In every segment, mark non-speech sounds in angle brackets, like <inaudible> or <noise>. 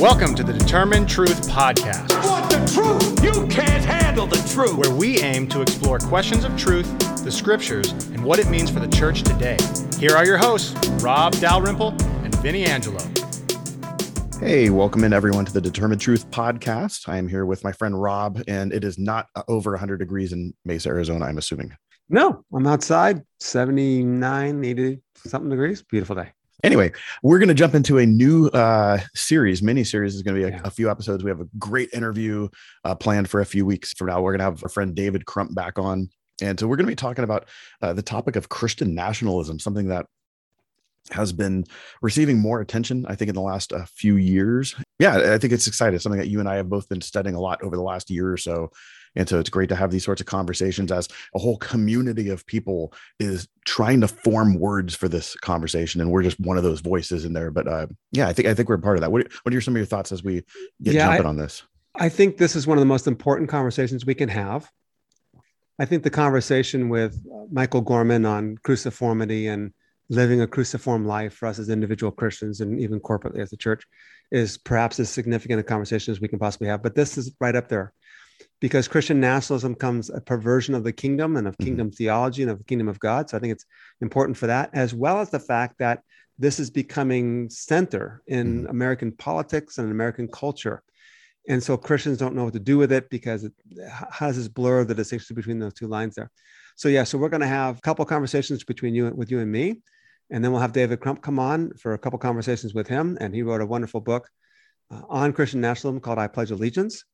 Welcome to the Determine Truth Podcast, Want the truth? You can't handle the truth. where we aim to explore questions of truth, the scriptures, and what it means for the church today. Here are your hosts, Rob Dalrymple and Vinnie Angelo. Hey, welcome in everyone to the Determine Truth podcast. I am here with my friend Rob, and it is not uh, over 100 degrees in Mesa, Arizona, I'm assuming. No, I'm outside, 79, 80 something degrees. Beautiful day. Anyway, we're going to jump into a new uh, series, mini series is going to be a, Yeah. a few episodes. We have a great interview uh, planned for a few weeks from now. We're going to have our friend David Crump back on. And so we're going to be talking about uh, the topic of Christian nationalism, something that has been receiving more attention, I think, in the last uh, few years. Yeah, I think it's exciting. Something that you and I have both been studying a lot over the last year or so. And so it's great to have these sorts of conversations as a whole community of people is trying to form words for this conversation. And we're just one of those voices in there. But uh, yeah, I think I think we're part of that. What, what are some of your thoughts as we get Yeah, I- jumping on this? I think this is one of the most important conversations we can have. I think the conversation with uh, Michael Gorman on cruciformity and living a cruciform life for us as individual Christians and even corporately as a church is perhaps as significant a conversation as we can possibly have. But this is right up there because Christian nationalism comes a perversion of the kingdom and of Mhm. kingdom theology and of the kingdom of God. So I think it's important for that, as well as the fact that this is becoming center in American politics and American culture. And so Christians don't know what to do with it because it h- how does this blur the distinction between those two lines there? So yeah, so we're going to have a couple conversations between you with you and me, and then we'll have David Crump come on for a couple conversations with him, and he wrote a wonderful book uh, on Christian nationalism called "I Pledge Allegiance,"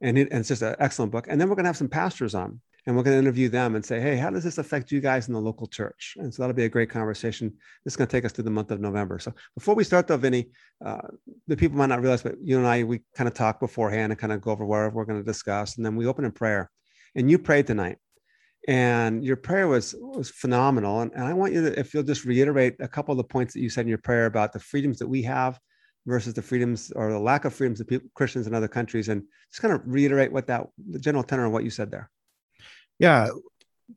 and, it, and it's just an excellent book. And then we're going to have some pastors on, and we're going to interview them and say, hey, how does this affect you guys in the local church? And so that'll be a great conversation. This is going to take us through the month of November. So before we start, though, Vinnie, uh, the people might not realize, but you and I, we kind of talk beforehand and kind of go over where we're going to discuss, and then we open in prayer. And you prayed tonight, and your prayer was was phenomenal. And, and I want you to, if you'll just reiterate a couple of the points that you said in your prayer about the freedoms that we have versus the freedoms or the lack of freedoms of people, Christians in other countries, and just kind of reiterate what that the general tenor of what you said there. Yeah.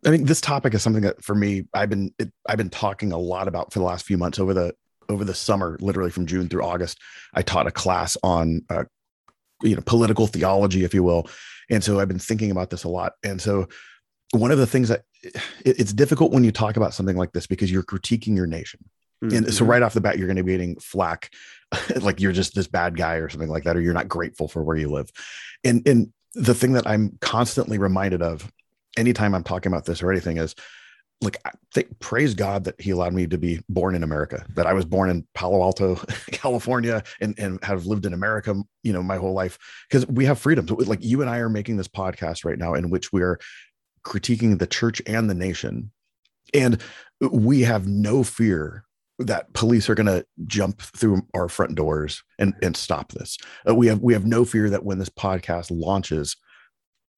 I mean, this topic is something that for me, I've been it, I've been talking a lot about for the last few months over the over the summer, literally from June through August. I taught a class on uh, you know political theology, if you will, and so I've been thinking about this a lot. And so one of the things that it, it's difficult when you talk about something like this because you're critiquing your nation, and so Mhm. right off the bat you're going to be getting flack, <laughs> like you're just this bad guy or something like that, or you're not grateful for where you live. And and the thing that I'm constantly reminded of anytime I'm talking about this or anything is like I praise God that he allowed me to be born in America, that I was born in Palo Alto, <laughs> California, and, and have lived in America, you know, my whole life. Because we have freedoms. Like you and I are making this podcast right now in which we're critiquing the church and the nation. And we have no fear that police are going to jump through our front doors and, and stop this. Uh, we have we have no fear that when this podcast launches,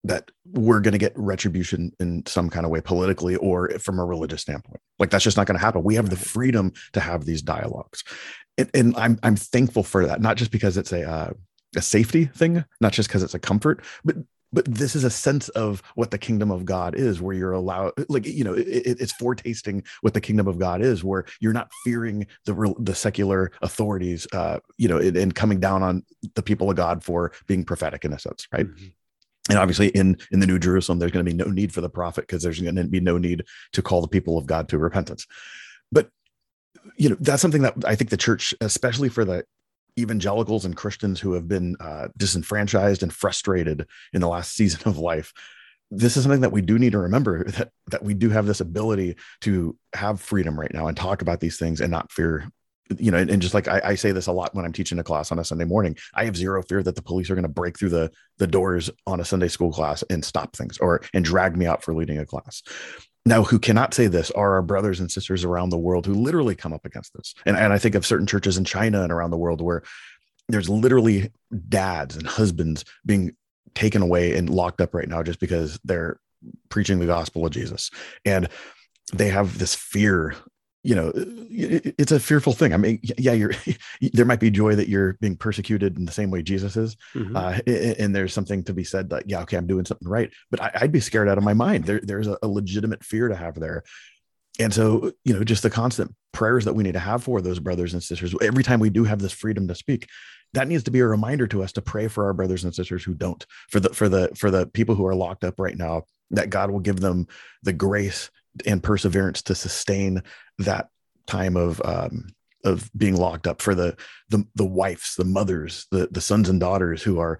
that we're going to get retribution in some kind of way politically or from a religious standpoint. Like that's just not going to happen. We have the freedom to have these dialogues, and, and I'm I'm thankful for that. Not just because it's a uh, a safety thing, not just because it's a comfort, but but this is a sense of what the kingdom of God is, where you're allowed, like you know, it, it- it's foretasting what the kingdom of God is, where you're not fearing the real, the secular authorities, uh, you know, and, and coming down on the people of God for being prophetic in a sense, right? Mhm. and obviously in in the new jerusalem there's going to be no need for the prophet because there's going to be no need to call the people of god to repentance but you know that's something that i think the church especially for the evangelicals and christians who have been uh, disenfranchised and frustrated in the last <laughs> season of life this is something that we do need to remember <laughs> that that we do have this ability to have freedom right now and talk about these things and not fear you know and, and just like I, I say this a lot when i'm teaching a class on a sunday morning i have zero fear that the police are going to break through the the doors on a sunday school class and stop things or and drag me out for leading a class now who cannot say this are our brothers and sisters around the world who literally come up against this. And, and i think of certain churches in china and around the world where there's literally dads and husbands being taken away and locked up right now just because they're preaching the gospel of jesus. And they have this fear you know it's a fearful thing. I mean yeah you're <laughs> there might be joy that you're being persecuted in the same way jesus is Mhm. uh, and there's something to be said that yeah okay i'm doing something right but I, i'd be scared out of my mind. There, there's a, a legitimate fear to have there. And so, you know, just the constant prayers that we need to have for those brothers and sisters every time we do have this freedom to speak that needs to be a reminder to us to pray for our brothers and sisters who don't for the for the for the people who are locked up right now that god will give them the grace and perseverance to sustain that time of um of being locked up for the the the wives the mothers the the sons and daughters who are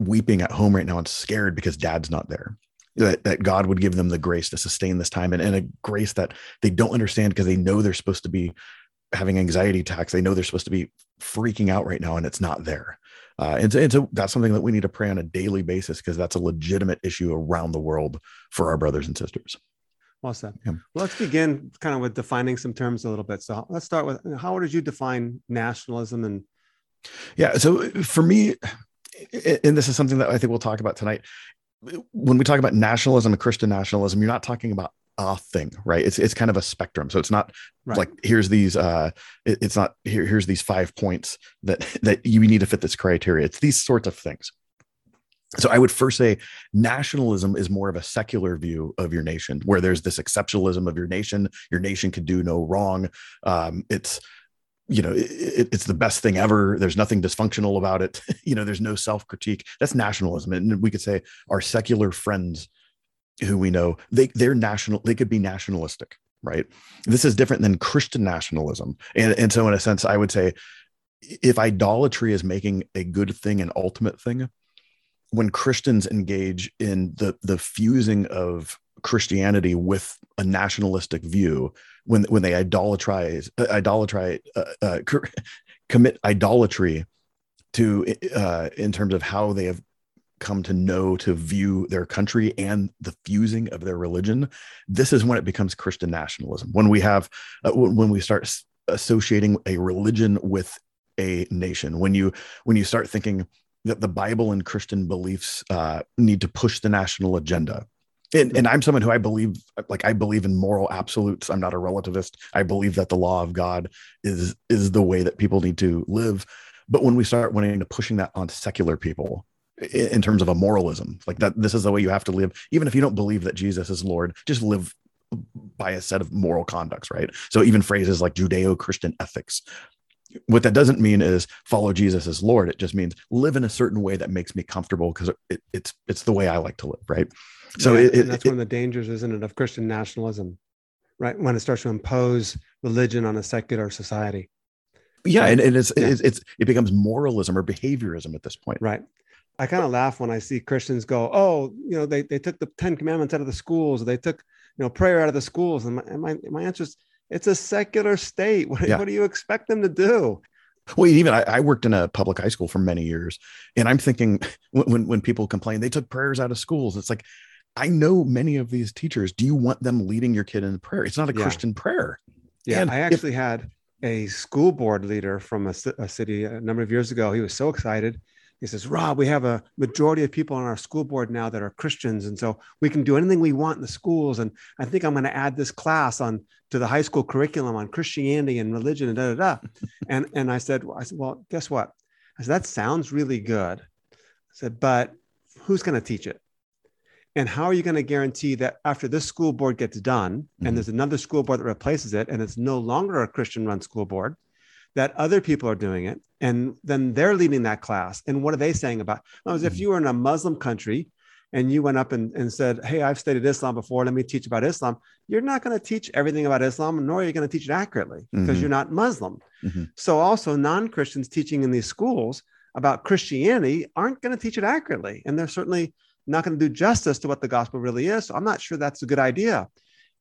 weeping at home right now and scared because dad's not there. That, that god would give them the grace to sustain this time and, and a grace that they don't understand because they know they're supposed to be having anxiety attacks. They know they're supposed to be freaking out right now and it's not there. Uh, and, and so that's something that we need to pray on a daily basis because that's a legitimate issue around the world for our brothers and sisters well said. Yeah. Well, let's begin kind of with defining some terms a little bit. So let's start with how did you define nationalism and yeah. So for me, and this is something that I think we'll talk about tonight. When we talk about nationalism and Christian nationalism, you're not talking about a thing, right? It's it's kind of a spectrum. So it's not right. like here's these uh it, it's not here here's these five points that that you need to fit this criteria. It's these sorts of things. So I would first say nationalism is more of a secular view of your nation, where there's this exceptionalism of your nation. Your nation can do no wrong. Um, it's you know it, it's the best thing ever. There's nothing dysfunctional about it. <laughs> You know there's no self critique that's nationalism. And we could say our secular friends who we know they they're national they could be nationalistic right? This is different than christian nationalism. And and so in a sense i would say if idolatry is making a good thing an ultimate thing when Christians engage in the the fusing of Christianity with a nationalistic view, when when they idolatrize, uh, idolatrize, uh, uh, <laughs> commit idolatry to uh, in terms of how they have come to know to view their country and the fusing of their religion this is when it becomes christian nationalism. When we have uh, when we start associating a religion with a nation when you when you start thinking that the Bible and Christian beliefs uh, need to push the national agenda. And, and I'm someone who I believe, like I believe in moral absolutes. I'm not a relativist. I believe that the law of God is is the way that people need to live. But when we start wanting to pushing that on secular people, in terms of a moralism, like that, this is the way you have to live. Even if you don't believe that Jesus is Lord, just live by a set of moral conducts, right? So even phrases like Judeo-Christian ethics, what that doesn't mean is follow Jesus as Lord. It just means live in a certain way that makes me comfortable because it, it's it's the way I like to live, right? So yeah, it, that's one of the dangers, isn't it, of Christian nationalism, right? When it starts to impose religion on a secular society. Yeah, and, and it's, yeah. it's it's it becomes moralism or behaviorism at this point. Right. I kind of laugh when I see Christians go, "Oh, you know, they they took the Ten Commandments out of the schools, they took you know prayer out of the schools," and my and my, my answer is it's a secular state. What, yeah. what do you expect them to do? Well, even I, I, worked in a public high school for many years, and I'm thinking <laughs> when when people complain they took prayers out of schools, it's like I know many of these teachers. Do you want them leading your kid in prayer? It's not a yeah. Christian prayer. Yeah, and I actually if, had a school board leader from a, a, city a number of years ago. He was so excited. He says, Rob, we have a majority of people on our school board now that are Christians. And so we can do anything we want in the schools. And I think I'm going to add this class on to the high school curriculum on Christianity and religion and da da da. <laughs> and, and I said, I said, well, guess what? I said, that sounds really good. I said, but who's going to teach it? And how are you going to guarantee that after this school board gets done mm-hmm. and there's another school board that replaces it and it's no longer a Christian run school board, that other people are doing it and then they're leading that class and what are they saying about it? as if mm-hmm. you were in a muslim country and you went up and, and said hey i've studied islam before let me teach about islam you're not going to teach everything about islam nor are you going to teach it accurately because mm-hmm. you're not muslim mm-hmm. so also non-christians teaching in these schools about christianity aren't going to teach it accurately and they're certainly not going to do justice to what the gospel really is so i'm not sure that's a good idea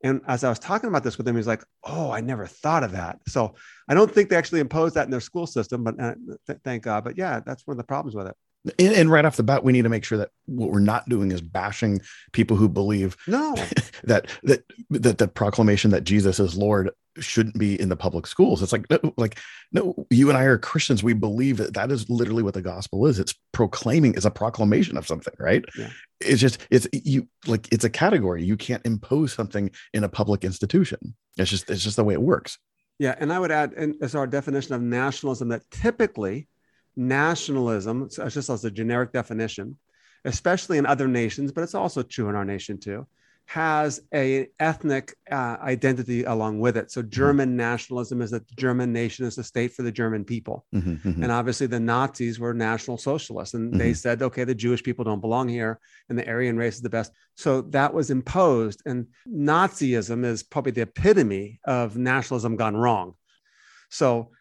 and as I was talking about this with him, he's like, "Oh, I never thought of that." So I don't think they actually imposed that in their school system, but uh, th- thank God. But yeah, that's one of the problems with it. And, and, right off the bat, we need to make sure that what we're not doing is bashing people who believe no <laughs> that that that the proclamation that Jesus is Lord shouldn't be in the public schools. It's like like no, you and I are Christians. We believe that that is literally what the gospel is. It's proclaiming, it's a proclamation of something, right? Yeah. It's just it's you like it's a category. You can't impose something in a public institution. It's just it's just the way it works. Yeah, and I would add, and as our definition of nationalism, that typically nationalism, it's just as a generic definition, especially in other nations, but it's also true in our nation too, has a ethnic uh, identity along with it. So Mm-hmm. German nationalism is that the German nation is a state for the German people. Mhm, mhm. And obviously, the Nazis were national socialists, and they Mhm. said, okay, the Jewish people don't belong here, and the Aryan race is the best. So that was imposed. And Nazism is probably the epitome of nationalism gone wrong. So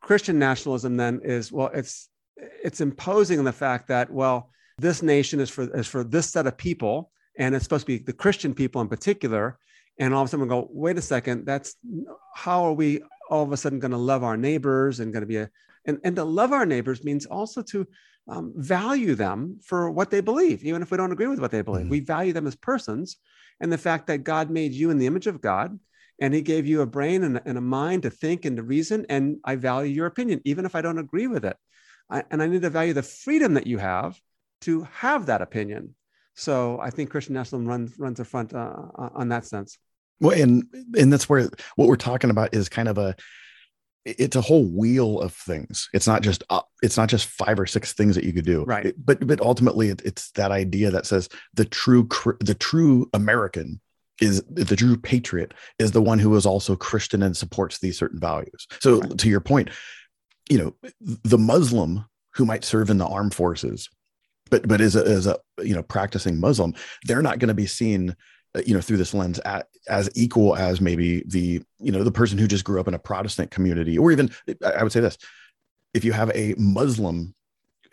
Christian nationalism then is well, it's it's imposing the fact that well, this nation is for is for this set of people, and it's supposed to be the Christian people in particular. And all of a sudden, we go, wait a second, that's how are we all of a sudden going to love our neighbors and going to be a and, and to love our neighbors means also to um, value them for what they believe, even if we don't agree with what they believe. Mhm. We value them as persons, and the fact that God made you in the image of God, and He gave you a brain and, and a mind to think and to reason, and I value your opinion, even if I don't agree with it. I, and I need to value the freedom that you have to have that opinion. So I think Christian nationalism runs runs the front uh, on that sense. Well, and and that's where what we're talking about is kind of a it's a whole wheel of things. It's not just uh, it's not just five or six things that you could do. Right. It- but but ultimately, it, it's that idea that says the true the true American is the true patriot is the one who is also Christian and supports these certain values. So Right. to your point, you know, the Muslim who might serve in the armed forces, but but is a, is a you know practicing Muslim, they're not going to be seen uh, you know through this lens at, as equal as maybe the you know the person who just grew up in a protestant community or even i I would say this if you have a muslim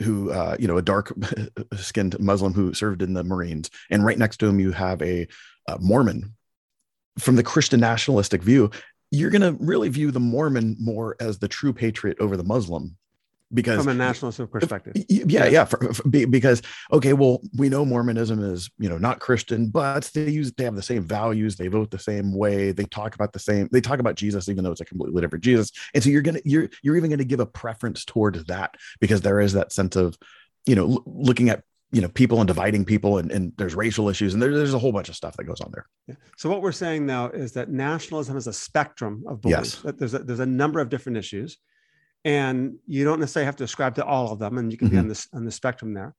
who uh, you know a dark <laughs> skinned muslim who served in the marines and right next to him you have a, uh mormon from the christian nationalistic view you're going to really view the mormon more as the true patriot over the muslim because From a nationalist perspective. Y- yeah yeah for, for- because okay well we know mormonism is you know not christian but they use they have the same values they vote the same way they talk about the same they talk about jesus even though it's a completely different jesus and so you're gonna you're you're even gonna give a preference towards that because there is that sense of you know looking at you know people and dividing people and, and there's racial issues and there, there's a whole bunch of stuff that goes on there Yeah. So what we're saying now is that nationalism is a spectrum of beliefs. Yes. That there's a, there's a number of different issues, and you don't necessarily have to ascribe to all of them, and you can be Mhm. on this on the spectrum there.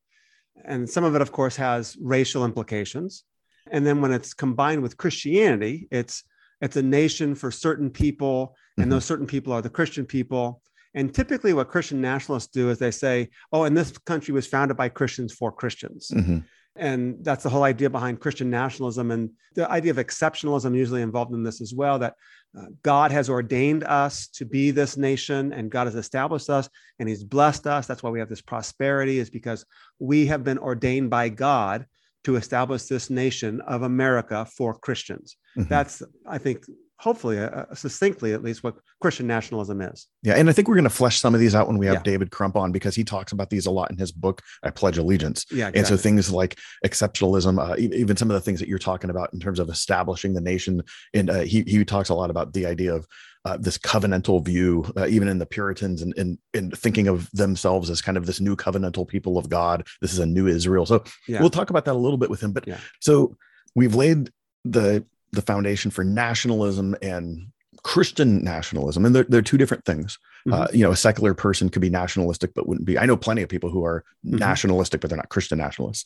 And some of it, of course, has racial implications. And then when it's combined with Christianity, it's it's a nation for certain people, and Mhm. those certain people are the Christian people. And typically, what Christian nationalists do is they say, "Oh, and this country was founded by Christians for Christians." Mhm. and that's the whole idea behind christian nationalism and the idea of exceptionalism usually involved in this as well that uh, god has ordained us to be this nation and god has established us and he's blessed us that's why we have this prosperity is because we have been ordained by god to establish this nation of america for christians Mhm. that's i think hopefully uh, succinctly at least what christian nationalism is Yeah, and I think we're going to flesh some of these out when we have Yeah. David Crump on because he talks about these a lot in his book, I Pledge Allegiance. yeah And so things like exceptionalism, uh, even some of the things that you're talking about in terms of establishing the nation, and uh, he he talks a lot about the idea of uh, this covenantal view, uh, even in the Puritans, and, and and thinking of themselves as kind of this new covenantal people of God. This is a new Israel. So Yeah. we'll talk about that a little bit with him. But Yeah. so we've laid the the foundation for nationalism and Christian nationalism, and they're, they're two different things. Uh, you know, a secular person could be nationalistic, but wouldn't be. I know plenty of people who are Mhm. nationalistic, but they're not Christian nationalists.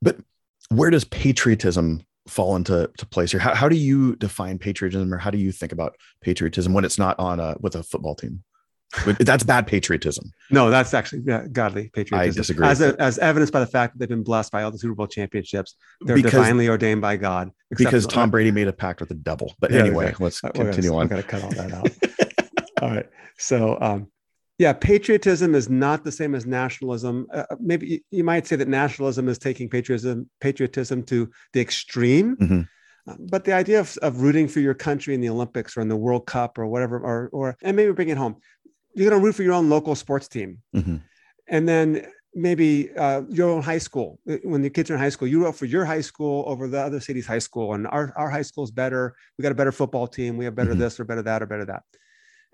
But where does patriotism fall into to place here? How, how do you define patriotism, or how do you think about patriotism when it's not on a with a football team? But that's bad patriotism. <laughs> No, that's actually godly patriotism. I disagree. As, a, as evidenced by the fact that they've been blessed by all the Super Bowl championships. They're Because- divinely ordained by God. Because Tom Brady made a pact with the devil. But Yeah, anyway, exactly. let's Uh, we're gonna- continue I'm going to cut all that out. <laughs> all right. So, um, yeah, patriotism is not the same as nationalism. Uh, maybe you, you might say that nationalism is taking patriotism patriotism to the extreme. Mhm. Uh, But the idea of, of rooting for your country in the Olympics or in the World Cup or whatever, or or and maybe bring it home, you're going to root for your own local sports team Mhm. and then maybe uh, your own high school. Uh, when the kids are in high school you root for your high school over the other city's high school and our, our high school is better. We got a better football team. We have better Mhm. this or better that or better that.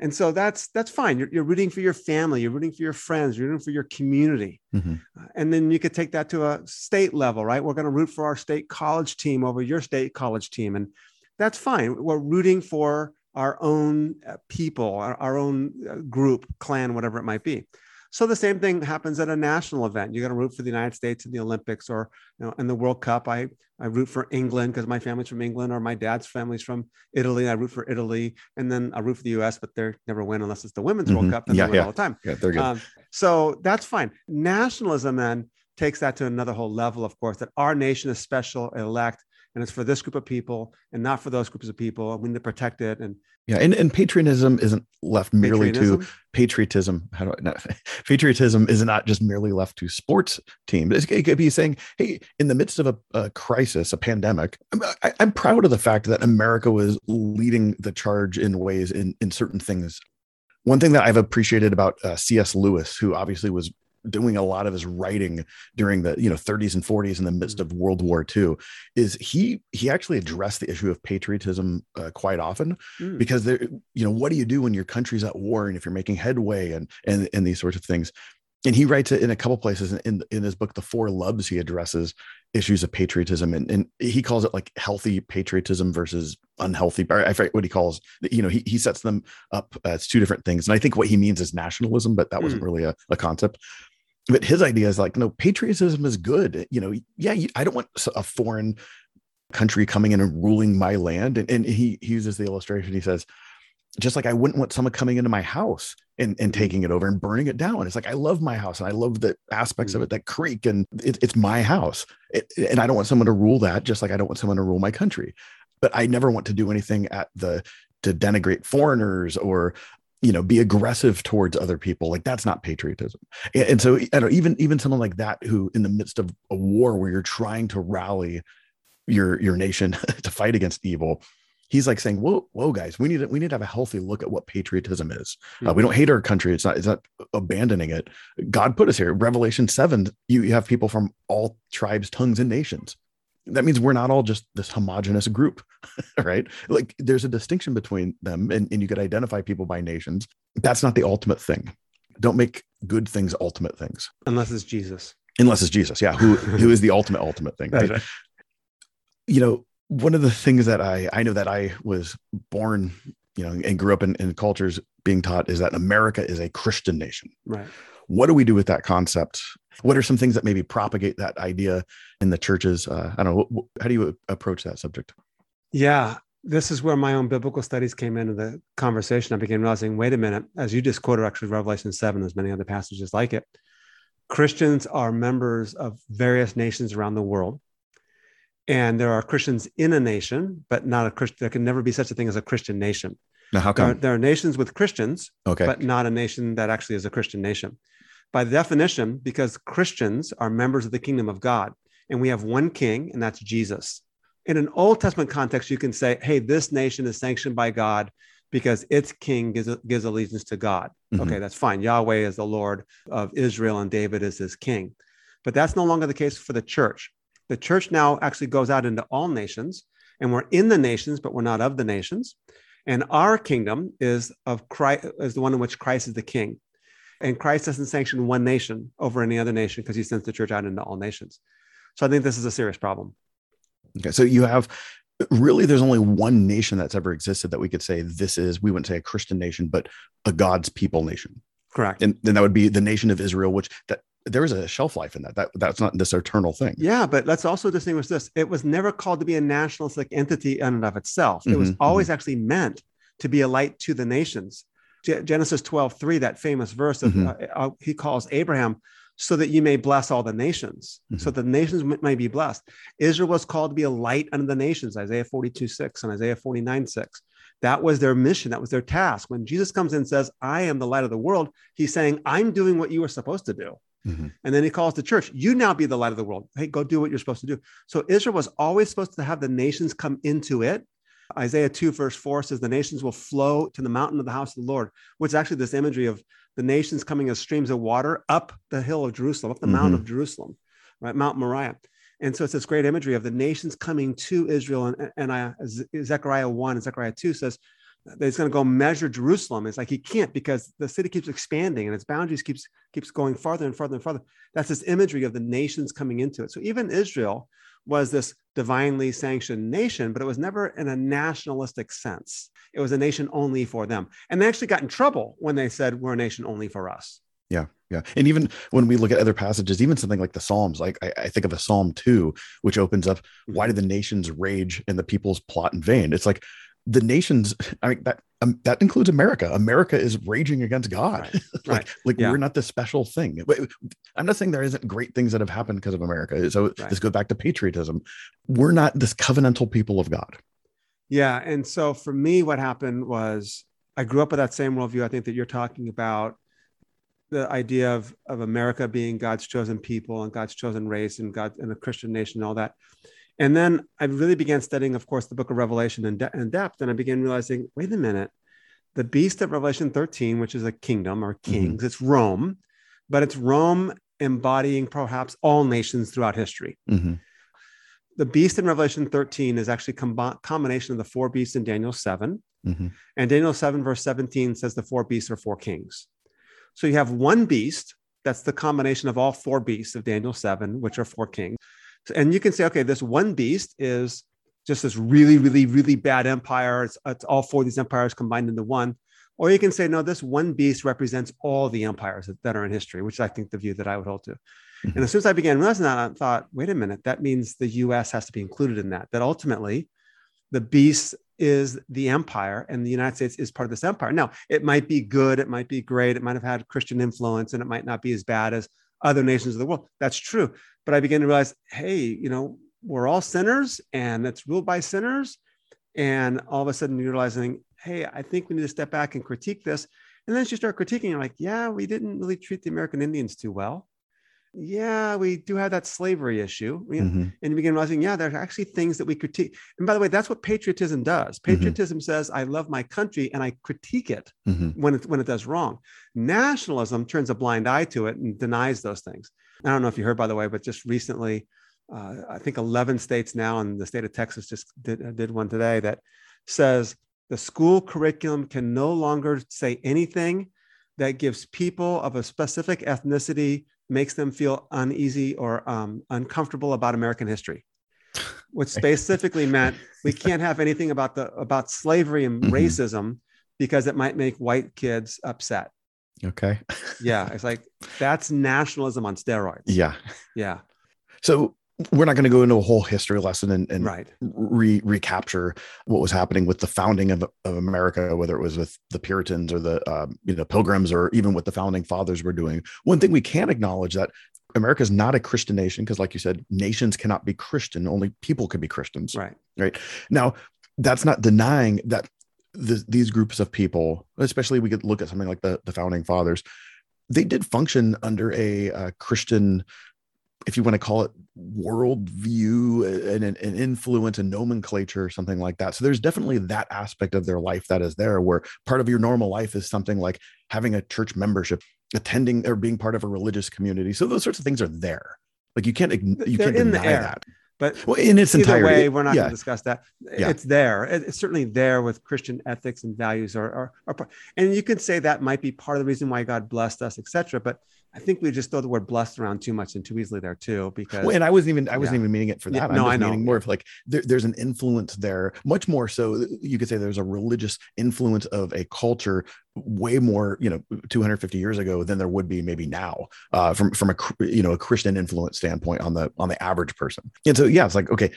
And so that's that's fine. You're, you're rooting for your family. You're rooting for your friends. You're rooting for your community. Mhm. Uh, and then you could take that to a state level right? We're going to root for our state college team over your state college team. And that's fine. We're rooting for our own uh, people our, our own group clan whatever it might be So the same thing happens at a national event. You got to root for the United States in the Olympics or you know in the World Cup. I I root for England because my family's from England or my dad's family's from Italy. I root for Italy, and then I root for the U.S. But they never win unless it's the Women's mm-hmm. World Cup. And yeah, yeah. all the time. Yeah, they're good. Um, so that's fine. Nationalism then takes that to another whole level. Of course, that our nation is special, elect, and it's for this group of people and not for those groups of people. And we need to protect it. And yeah, and, and patriotism isn't left merely patriotism? to patriotism. How do I not, <laughs> patriotism is not just merely left to sports teams. It could be saying, hey, in the midst of a, a crisis, a pandemic, I'm, I, am proud of the fact that America was leading the charge in ways in, in certain things. One thing that I've appreciated about uh, C.S. Lewis, who obviously was doing a lot of his writing during the you know 30s and 40s in the midst mm-hmm. of World War II is he he actually addressed the issue of patriotism uh, quite often mm. because there you know what do you do when your country's at war and if you're making headway and and and these sorts of things and he writes it in a couple places in in his book the four loves he addresses issues of patriotism and, and he calls it like healthy patriotism versus unhealthy i forget what he calls you know he, he sets them up as two different things and i think what he means is nationalism but that wasn't mm. really a, a concept but his idea is like no patriotism is good. You know yeah i don't want a foreign country coming in and ruling my land. And, and he, he uses the illustration. He says just like i wouldn't want someone coming into my house and, and mm-hmm. taking it over and burning it down. It's like i love my house and i love the aspects of mm-hmm. it that creek and it, it's my house. It, and i don't want someone to rule that just like i don't want someone to rule my country. But i never want to do anything at the to denigrate foreigners or you know be aggressive towards other people like that's not patriotism. And, and so I know, even even someone like that who in the midst of a war where you're trying to rally your your nation <laughs> to fight against evil he's like saying whoa whoa guys we need to, we need to have a healthy look at what patriotism is. Mm-hmm. uh, we don't hate our country. It's not it's not abandoning it. God put us here. Revelation 7 you, you have people from all tribes tongues and nations that means we're not all just this homogenous group, <laughs> right? Like there's a distinction between them and, and you could identify people by nations. That's not the ultimate thing. Don't make good things ultimate things. Unless it's Jesus. Unless it's Jesus. Yeah. Who who is the ultimate ultimate thing. <laughs> Right? right. You know, one of the things that I I know that I was born, you know, and grew up in, in cultures being taught is that America is a Christian nation. Right. What do we do with that concept? What are some things that maybe propagate that idea in the churches? Uh, I don't know. How do you approach that subject? Yeah, this is where my own biblical studies came into the conversation. I began realizing, wait a minute, as you just quoted, actually, Revelation 7, there's many other passages like it. Christians are members of various nations around the world. And there are Christians in a nation, but not a Christian. There can never be such a thing as a Christian nation. Now, how come? There are, there are nations with Christians, okay. but not a nation that actually is a Christian nation by definition, because Christians are members of the kingdom of God, and we have one king, and that's Jesus. In an Old Testament context, you can say, hey, this nation is sanctioned by God because its king gives, gives allegiance to God. Mm-hmm. Okay, that's fine. Yahweh is the Lord of Israel, and David is his king. But that's no longer the case for the church. The church now actually goes out into all nations, and we're in the nations, but we're not of the nations. And our kingdom is of Christ, is the one in which Christ is the king. And Christ doesn't sanction one nation over any other nation because he sends the church out into all nations. So I think this is a serious problem. Okay. So you have really there's only one nation that's ever existed that we could say this is we wouldn't say a Christian nation, but a God's people nation. Correct. And then that would be the nation of Israel, which that there is a shelf life in that. That that's not this eternal thing. Yeah, but let's also distinguish this. It was never called to be a nationalistic entity in and of itself. It mm-hmm, was always mm-hmm. actually meant to be a light to the nations. Genesis 12, 3, that famous verse of, mm-hmm. uh, uh, he calls Abraham so that you may bless all the nations, mm-hmm. so the nations may be blessed. Israel was called to be a light unto the nations, Isaiah 42, 6 and Isaiah 49, 6. That was their mission. That was their task. When Jesus comes in and says, I am the light of the world, he's saying, I'm doing what you were supposed to do. Mm-hmm. And then he calls the church, you now be the light of the world. Hey, go do what you're supposed to do. So Israel was always supposed to have the nations come into it Isaiah 2, verse 4 says, The nations will flow to the mountain of the house of the Lord, which is actually this imagery of the nations coming as streams of water up the hill of Jerusalem, up the mm-hmm. Mount of Jerusalem, right? Mount Moriah. And so it's this great imagery of the nations coming to Israel. And, and I, Zechariah 1 and Zechariah 2 says that he's going to go measure Jerusalem. It's like he can't because the city keeps expanding and its boundaries keeps keeps going farther and farther and farther. That's this imagery of the nations coming into it. So even Israel was this divinely sanctioned nation, but it was never in a nationalistic sense. It was a nation only for them. And they actually got in trouble when they said, we're a nation only for us. Yeah. Yeah. And even when we look at other passages, even something like the Psalms, like I, I think of a Psalm 2, which opens up, mm-hmm. why do the nations rage and the peoples plot in vain? It's like the nations, I mean, that um, that includes America. America is raging against God. Right. <laughs> like, Right. like Yeah. we're not this special thing. I'm not saying there isn't great things that have happened because of America. So Right. this goes back to patriotism. We're not this covenantal people of God. Yeah. And so for me, what happened was I grew up with that same worldview. I think that you're talking about the idea of, of America being God's chosen people and God's chosen race and God and a Christian nation and all that. And then I really began studying, of course, the book of Revelation in, de- in depth. And I began realizing, wait a minute, the beast of Revelation 13, which is a kingdom or kings, it's Rome, but it's Rome embodying perhaps all nations throughout history Mhm. the beast in Revelation 13 is actually a combination of the four beasts in Daniel 7. Mhm. And Daniel 7, verse 17 says the four beasts are four kings. So you have one beast that's the combination of all four beasts of Daniel 7, which are four kings. And you can say, okay, this one beast is just this really, really, really bad empire. It's, it's all four of these empires combined into one. Or you can say, no, this one beast represents all the empires that, that are in history, which I think the view that I would hold to. Mm-hmm. And as soon as I began realizing that, I thought, wait a minute, that means the US has to be included in that. That ultimately the beast is the empire and the United States is part of this empire. Now, it might be good, it might be great, it might have had Christian influence, and it might not be as bad as other nations of the world. That's true. But I began to realize, hey, you know, we're all sinners and it's ruled by sinners. And all of a sudden you're realizing, hey, I think we need to step back and critique this. And then as you start critiquing, you're like, yeah, we didn't really treat the American Indians too well. Yeah, we do have that slavery issue. You know, Mhm. and you begin realizing, yeah, there are actually things that we critique. And by the way, that's what patriotism does. Patriotism says, I love my country and I critique it Mhm. when it, when it does wrong. Nationalism turns a blind eye to it and denies those things. I don't know if you heard, by the way, but just recently, uh, I think 11 states now, and the state of Texas just did, did one today that says the school curriculum can no longer say anything that gives people of a specific ethnicity makes them feel uneasy or um, uncomfortable about American history, <laughs> which specifically meant we can't have anything about the about slavery and Mhm. racism because it might make white kids upset. Okay. Yeah, it's like that's nationalism on steroids. Yeah. Yeah, So we're not going to go into a whole history lesson and, and right. re- recapture what was happening with the founding of, of America, whether it was with the Puritans or the um, you know Pilgrims or even what the founding fathers were doing. One thing we can acknowledge that America is not a Christian nation because, like you said, nations cannot be Christian; only people can be Christians. Right. Right. Now, that's not denying that the, these groups of people, especially we could look at something like the the founding fathers, they did function under a uh, Christian if you want to call it worldview and an, an influence and nomenclature or something like that. So there's definitely that aspect of their life that is there where part of your normal life is something like having a church membership, attending or being part of a religious community. So those sorts of things are there. Like you can't you They're can't in the deny air. that. But Well, in its entirety. way, we're not yeah. going to discuss that. Yeah. It's there. It's certainly there with Christian ethics and values. Are, are, are part- and you could say that might be part of the reason why God blessed us, etc. But I think we just throw the word blessed around too much and too easily there too, because Well, and I wasn't even I wasn't Yeah. even meaning it for Yeah, that. no, I'm I know. meaning more of like there, there's an influence there, much more so you could say there's a religious influence of a culture way more, you know, 250 years ago than there would be maybe now, uh, from from a you know a Christian influence standpoint on the on the average person. And so yeah, it's like okay.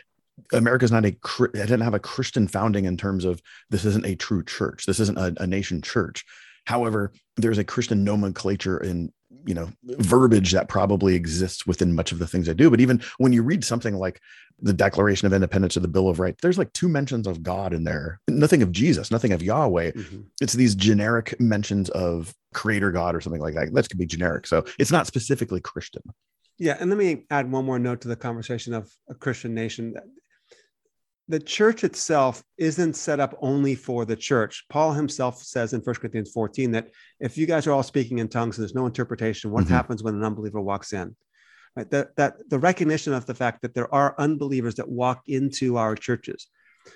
America's not a it didn't have a Christian founding in terms of this isn't a true church. This isn't a, a nation church. However, there's a Christian nomenclature in you know verbiage that probably exists within much of the things I do. But even when you read something like the Declaration of Independence or the Bill of Rights, there's like two mentions of God in there, nothing of Jesus, nothing of Yahweh. Mhm. It's these generic mentions of Creator God or something like that. That could be generic, so it's not specifically Christian. Yeah, and let me add one more note to the conversation of a Christian nation. The church itself isn't set up only for the church. Paul himself says in 1 Corinthians 14 that if you guys are all speaking in tongues and there's no interpretation, what Mhm. happens when an unbeliever walks in? Right? That, that the recognition of the fact that there are unbelievers that walk into our churches.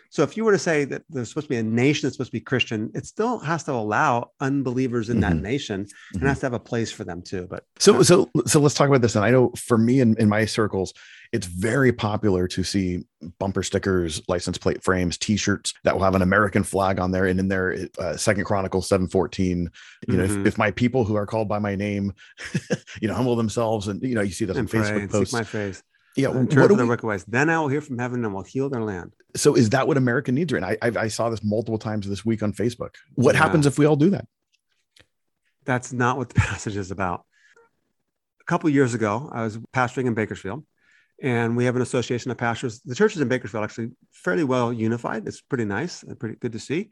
So if you were to say that there's supposed to be a nation that's supposed to be Christian, it still has to allow unbelievers in that Mhm. nation and Mhm. has to have a place for them too. But So so so let's talk about this. And I know for me in, in my circles, it's very popular to see bumper stickers, license plate frames, T-shirts that will have an American flag on there, and in there, uh, Second Chronicles seven fourteen. You know, Mhm. if, if my people who are called by my name, <laughs> you know, humble themselves, and you know, you see those on pray Facebook posts. my face. yeah, and turn from their we- wicked ways. Then I will hear from heaven and will heal their land. so is that what America needs? Right? I, I I saw this multiple times this week on Facebook. What Yeah. happens if we all do that? That's not what the <laughs> passage is about. A couple years ago, I was pastoring in Bakersfield, and we have an association of pastors. The churches in Bakersfield actually fairly well unified. It's pretty nice and pretty good to see.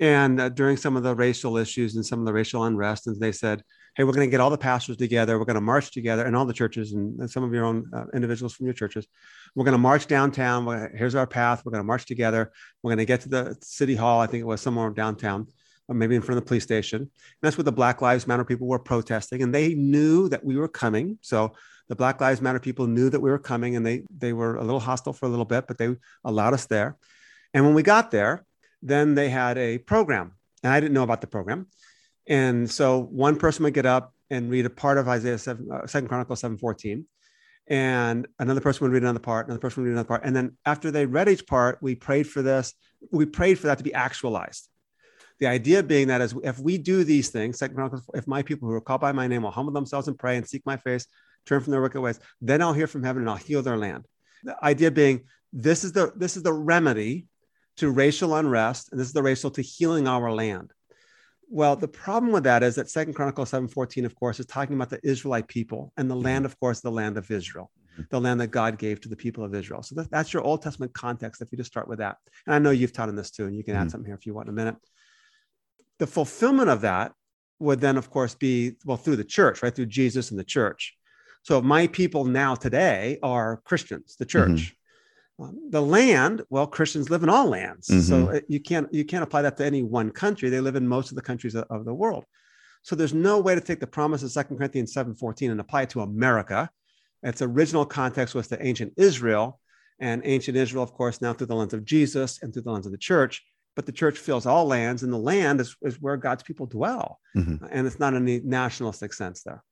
And uh, during some of the racial issues and some of the racial unrest, and they said, "Hey, we're going to get all the pastors together. We're going to march together, and all the churches, and, some of your own uh, individuals from your churches. We're going to march downtown. Here's our path. We're going to march together. We're going to get to the city hall. I think it was somewhere downtown, or maybe in front of the police station. And that's where the Black Lives Matter people were protesting, and they knew that we were coming. So the Black Lives Matter people knew that we were coming, and they they were a little hostile for a little bit, but they allowed us there. And when we got there, then they had a program, and I didn't know about the program. And so one person would get up and read a part of Isaiah 7, uh, 2 Chronicles 7:14, and another person would read another part, another person would read another part, and then after they read each part, we prayed for this. We prayed for that to be actualized. The idea being that is if we do these things, Second Chronicles, if my people who are called by my name will humble themselves and pray and seek my face, turn from their wicked ways, then I'll hear from heaven and I'll heal their land. The idea being this is the this is the remedy to racial unrest, and this is the racial to healing our land. Well, the problem with that is that Second Chronicles 7:14, of course, is talking about the Israelite people, and the land, of course, the land of Israel, the land that God gave to the people of Israel. So that, that's your Old Testament context. If you just start with that, and I know you've taught on this too, and you can add Mhm. something here if you want in a minute. The fulfillment of that would then, of course, be well through the church, right through Jesus and the church. So my people now today are Christians, the church. Um, the land, well, Christians live in all lands, so it- you can't you can't apply that to any one country. They live in most of the countries of, of the world. So there's no way to take the promise of Second Corinthians 7:14 and apply it to America. Its original context was to ancient Israel, and ancient Israel, of course, now through the lens of Jesus and through the lens of the church. But the church fills all lands, and the land is, is where God's people dwell. Mhm. And it's not in any nationalistic sense there.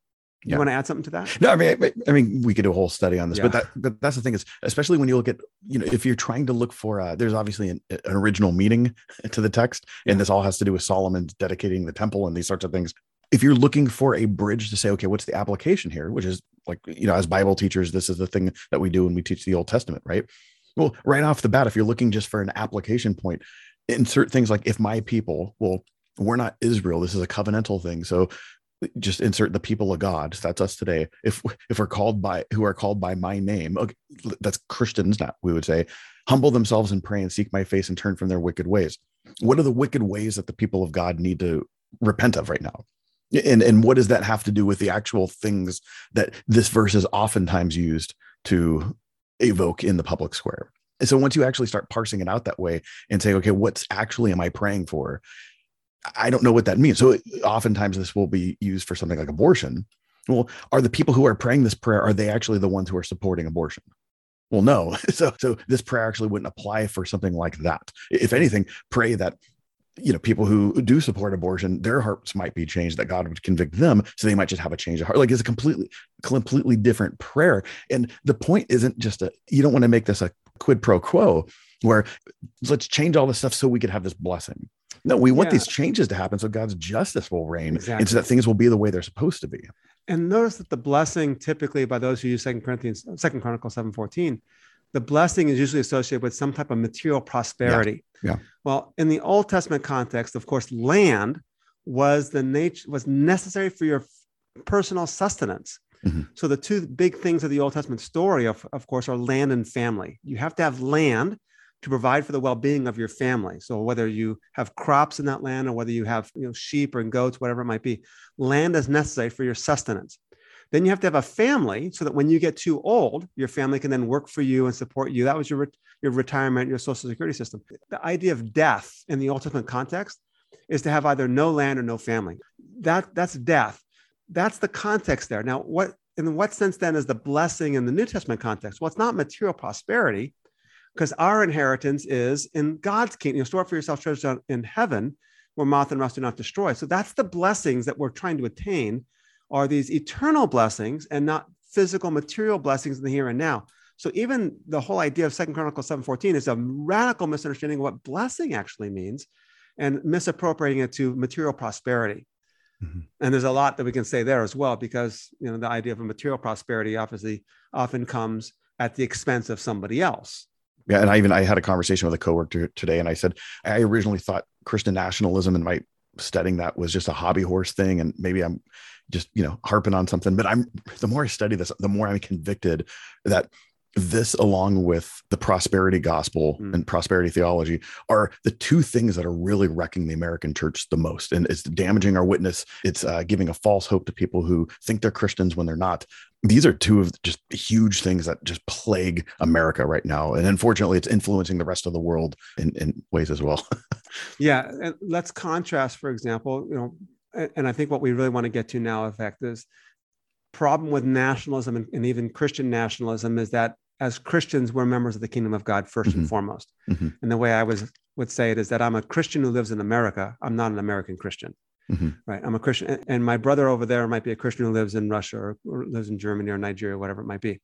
You Yeah. want to add something to that? No, I mean, I, I mean, we could do a whole study on this, but that, but that's the thing is, especially when you look at, you know, if you're trying to look for, uh, there's obviously an, an original meaning <laughs> to the text, and this all has to do with Solomon dedicating the temple and these sorts of things. If you're looking for a bridge to say, okay, what's the application here, which is like, you know, as Bible teachers, this is the thing that we do when we teach the Old Testament, right? Well, right off the bat, if you're looking just for an application point, insert things like, if my people, well, we're not Israel, this is a covenantal thing. So just insert the people of God. That's us today. If if we're called by who are called by my name, okay, that's Christians. Now we would say, humble themselves and pray and seek my face and turn from their wicked ways. What are the wicked ways that the people of God need to repent of right now? And and what does that have to do with the actual things that this verse is oftentimes used to evoke in the public square? And so once you actually start parsing it out that way and saying, okay, what's actually am I praying for? I don't know what that means. So oftentimes this will be used for something like abortion. Well, are the people who are praying this prayer are they actually the ones who are supporting abortion? Well, no. <laughs> So so this prayer actually wouldn't apply for something like that. If anything, pray that you know people who do support abortion their hearts might be changed that god would convict them so they might just have a change of heart like it's a completely completely different prayer and the point isn't just a you don't want to make this a quid pro quo where let's change all this stuff so we could have this blessing no we want Yeah. these changes to happen so god's justice will reign and so that things will be the way they're supposed to be And notice that the blessing typically by those who use Second Corinthians, Second Chronicles 7:14, the blessing is usually associated with some type of material prosperity. Yeah. Well, in the Old Testament context, of course, land was the nature was necessary for your personal sustenance. Mhm. So the two big things of the Old Testament story, of, of course, are land and family. You have to have land to provide for the well-being of your family. So whether you have crops in that land or whether you have you know sheep or goats, whatever it might be, land is necessary for your sustenance. Then you have to have a family so that when you get too old, your family can then work for you and support you. That was your, your retirement, your social security system. The idea of death in the Old Testament context is to have either no land or no family. That, that's death. That's the context there. Now, what in what sense then is the blessing in the New Testament context? Well, it's not material prosperity. Because our inheritance is in God's kingdom. You know, store up for yourself treasures in heaven where moth and rust do not destroy. So that's the blessings that we're trying to attain are these eternal blessings and not physical material blessings in the here and now. So even the whole idea of Second Chronicles 7:14 is a radical misunderstanding of what blessing actually means and misappropriating it to material prosperity. Mm-hmm. And there's a lot that we can say there as well, because you know the idea of a material prosperity obviously often comes at the expense of somebody else. Yeah, and I even I had a conversation with a coworker today, and I said I originally thought Christian nationalism and my studying that was just a hobby horse thing, and maybe I'm just you know harping on something. But I'm the more I study this, the more I'm convicted that this along with the prosperity gospel mm. and prosperity theology are the two things that are really wrecking the american church the most. And it's damaging our witness. It's uh, giving a false hope to people who think they're christians when they're not. These are two of just huge things that just plague america right now. And unfortunately it's influencing the rest of the world in, in ways as well. <laughs> Yeah and let's contrast for example you know and i think what we really want to get to now in fact is problem with nationalism and, and, even Christian nationalism is that as Christians, we're members of the kingdom of God 1st mm-hmm. and foremost. Mm-hmm. And the way I was would say it is that I'm a Christian who lives in America. I'm not an American Christian. Mm-hmm. Right. I'm a Christian. And my brother over there might be a Christian who lives in Russia or, or lives in Germany or Nigeria, whatever it might be.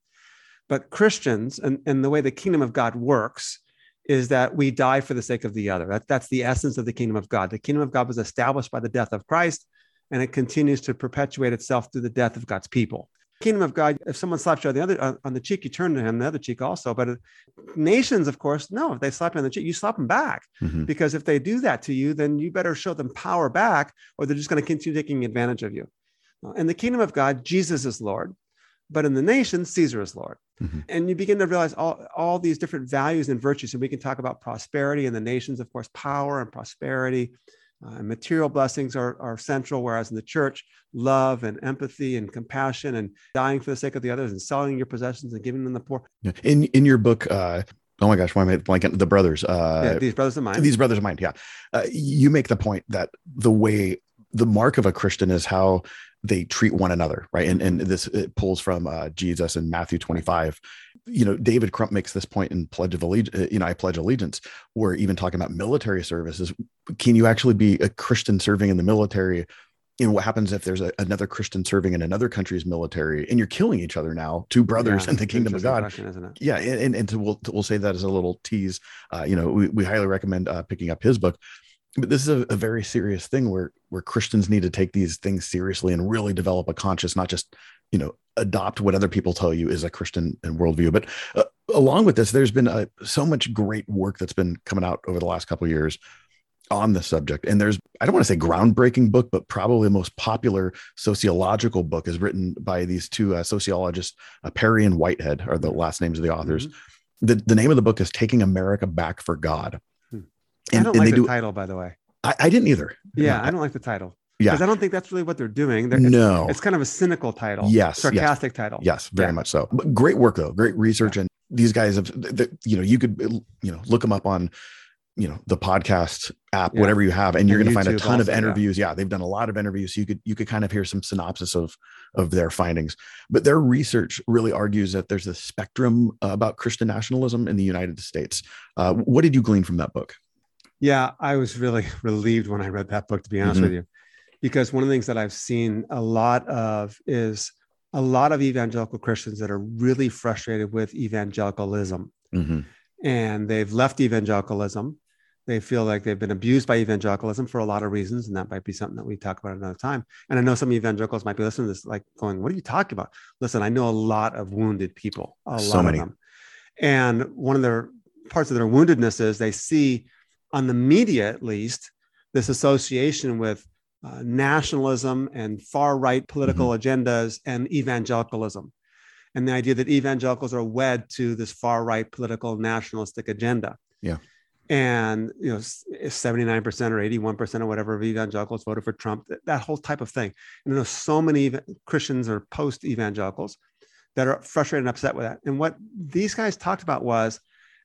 But Christians and, and the way the kingdom of God works is that we die for the sake of the other. That, that's the essence of the kingdom of God. The kingdom of God was established by the death of Christ and it continues to perpetuate itself through the death of God's people. Kingdom of God, if someone slaps you on the other on the cheek, you turn to him the other cheek also. But uh, nations, of course, no. If they slap you on the cheek, you slap them back mm-hmm. because if they do that to you, then you better show them power back, or they're just going to continue taking advantage of you. In the kingdom of God, Jesus is Lord, but in the nation, Caesar is Lord. Mm-hmm. And you begin to realize all, all these different values and virtues. And we can talk about prosperity in the nations, of course, power and prosperity uh, material blessings are, are central, whereas in the church, love and empathy and compassion and dying for the sake of the others and selling your possessions and giving them the poor. In in your book, uh, oh my gosh, why am I blanking? The brothers, uh, yeah, these brothers of mine. These brothers of mine, yeah. Uh, you make the point that the way the mark of a Christian is how they treat one another, right? And and this it pulls from uh, Jesus in Matthew 25. You know, David Crump makes this point in Pledge of Allegiance, uh, you know, I pledge allegiance, or even talking about military services. Can you actually be a Christian serving in the military? You know, what happens if there's a, another Christian serving in another country's military and you're killing each other now, two brothers yeah, in the kingdom of God? Question, yeah. And, and to, we'll, we'll say that as a little tease. Uh, you know, we, we highly recommend uh, picking up his book but this is a, a, very serious thing where where Christians need to take these things seriously and really develop a conscious, not just you know adopt what other people tell you is a Christian and worldview. But uh, along with this, there's been a, uh, so much great work that's been coming out over the last couple years on the subject. And there's I don't want to say groundbreaking book, but probably the most popular sociological book is written by these two uh, sociologists, uh, Perry and Whitehead are the last names of the authors. Mm-hmm. The, the name of the book is Taking America Back for God. And, I don't like the do, title, by the way. I, I didn't either. Yeah, no, I don't like the title. Yeah, because I don't think that's really what they're doing. They're, no, it's, it's, kind of a cynical title. Yes, sarcastic yes. title. Yes, very yeah. much so. But great work though. Great research, yeah. and these guys have. You know, you could you know look them up on you know the podcast app yeah. whatever you have and you're going to find a ton also, of interviews yeah. they've done a lot of interviews so you could you could kind of hear some synopsis of of their findings but their research really argues that there's a spectrum about christian nationalism in the united states uh, what did you glean from that book yeah, I was really <laughs> relieved when I read that book, to be honest mm-hmm. with you, because one of the things that I've seen a lot of is a lot of evangelical Christians that are really frustrated with evangelicalism. Mm-hmm. And they've left evangelicalism. They feel like they've been abused by evangelicalism for a lot of reasons. And that might be something that we talk about another time. And I know some evangelicals might be listening to this, like going, What are you talking about? Listen, I know a lot of wounded people, a so lot many. of them. And one of their parts of their woundedness is they see on the media at least, this association with uh, nationalism and far right political mm-hmm. agendas and evangelicalism. And the idea that evangelicals are wed to this far right political nationalistic agenda. Yeah. And, you know, 79% or 81% or whatever of evangelicals voted for Trump, that, that whole type of thing. And I know so many Christians or post evangelicals that are frustrated and upset with that. And what these guys talked about was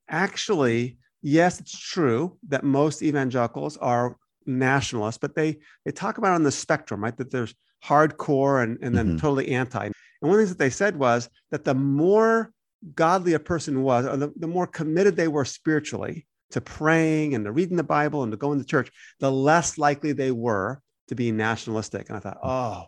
actually yes, it's true that most evangelicals are nationalists, but they they talk about on the spectrum, right? That there's hardcore and, and then mm-hmm. totally anti. And one of the things that they said was that the more godly a person was, or the, the more committed they were spiritually to praying and to reading the Bible and to going to church, the less likely they were to be nationalistic. And I thought, oh,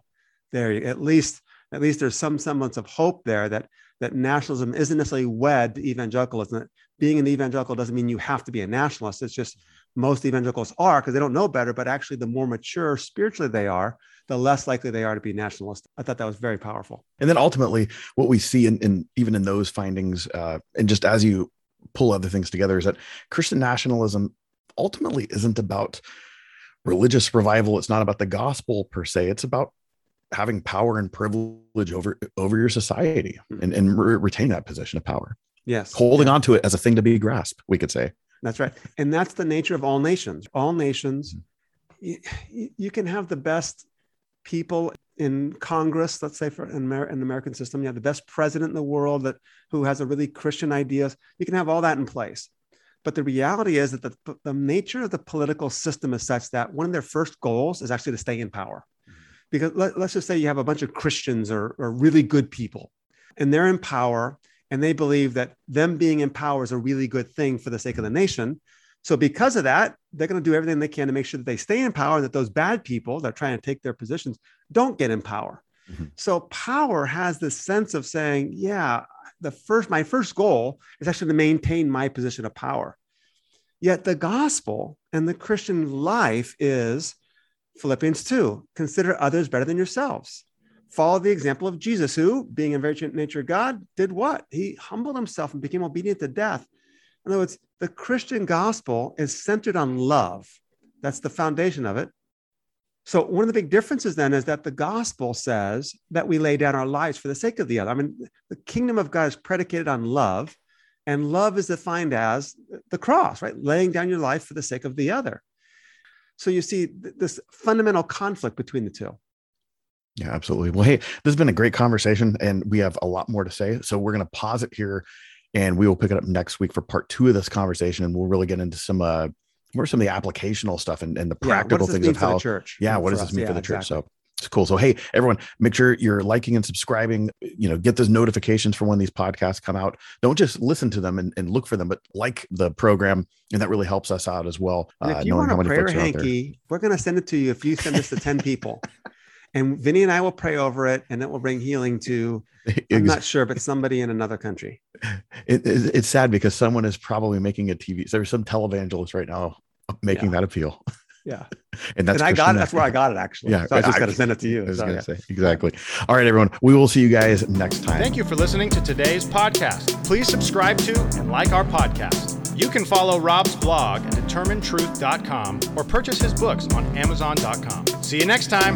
there you at least at least there's some semblance of hope there that that nationalism isn't necessarily wed to evangelicalism. Being an evangelical doesn't mean you have to be a nationalist. It's just most evangelicals are because they don't know better, but actually the more mature spiritually they are, the less likely they are to be nationalist. I thought that was very powerful. And then ultimately, what we see in, in even in those findings, uh, and just as you pull other things together, is that Christian nationalism ultimately isn't about religious revival. It's not about the gospel per se. It's about having power and privilege over over your society hmm. and, and re- retain that position of power. Yes. Holding yeah. on to it as a thing to be grasped, we could say. That's right. And that's the nature of all nations. All nations, mm-hmm. you, you, can have the best people in Congress, let's say for in, Amer- in the American system, you have the best president in the world that who has a really Christian ideas. You can have all that in place. But the reality is that the, the nature of the political system is such that one of their first goals is actually to stay in power. Because let, us just say you have a bunch of Christians or, or really good people, and they're in power, and they believe that them being in power is a really good thing for the sake of the nation. So, because of that, they're going to do everything they can to make sure that they stay in power and that those bad people that are trying to take their positions don't get in power. Mm-hmm. So, power has this sense of saying, yeah, the first, my first goal is actually to maintain my position of power. Yet, the gospel and the Christian life is Philippians 2 consider others better than yourselves follow the example of Jesus, who, being in very nature God, did what? He humbled himself and became obedient to death. In other words, the Christian gospel is centered on love. That's the foundation of it. So, one of the big differences then is that the gospel says that we lay down our lives for the sake of the other. I mean, the kingdom of God is predicated on love, and love is defined as the cross, right? Laying down your life for the sake of the other. So, you see this fundamental conflict between the two. Yeah, absolutely. Well, hey, this has been a great conversation, and we have a lot more to say. So we're going to pause it here, and we will pick it up next week for part two of this conversation, and we'll really get into some uh, more some of the applicational stuff and, and the practical yeah, things of how church. Yeah, what does this mean for the church? So it's cool. So hey, everyone, make sure you're liking and subscribing. You know, get those notifications for when these podcasts come out. Don't just listen to them and, and look for them, but like the program, and that really helps us out as well. And if uh, you want a prayer hanky, we're going to send it to you if you send this to ten people. <laughs> and Vinnie and I will pray over it, and it will bring healing to. I'm not sure, but somebody in another country. It, it, it's sad because someone is probably making a TV. There's some televangelist right now making yeah. that appeal. <laughs> Yeah, <laughs> and that's and I got it. That's where I got it actually. Yeah, so I just got to send it to you. I was so, gonna yeah. say exactly. All right, everyone. We will see you guys next time. Thank you for listening to today's podcast. Please subscribe to and like our podcast. You can follow Rob's blog at determinetruth.com or purchase his books on amazon.com. See you next time.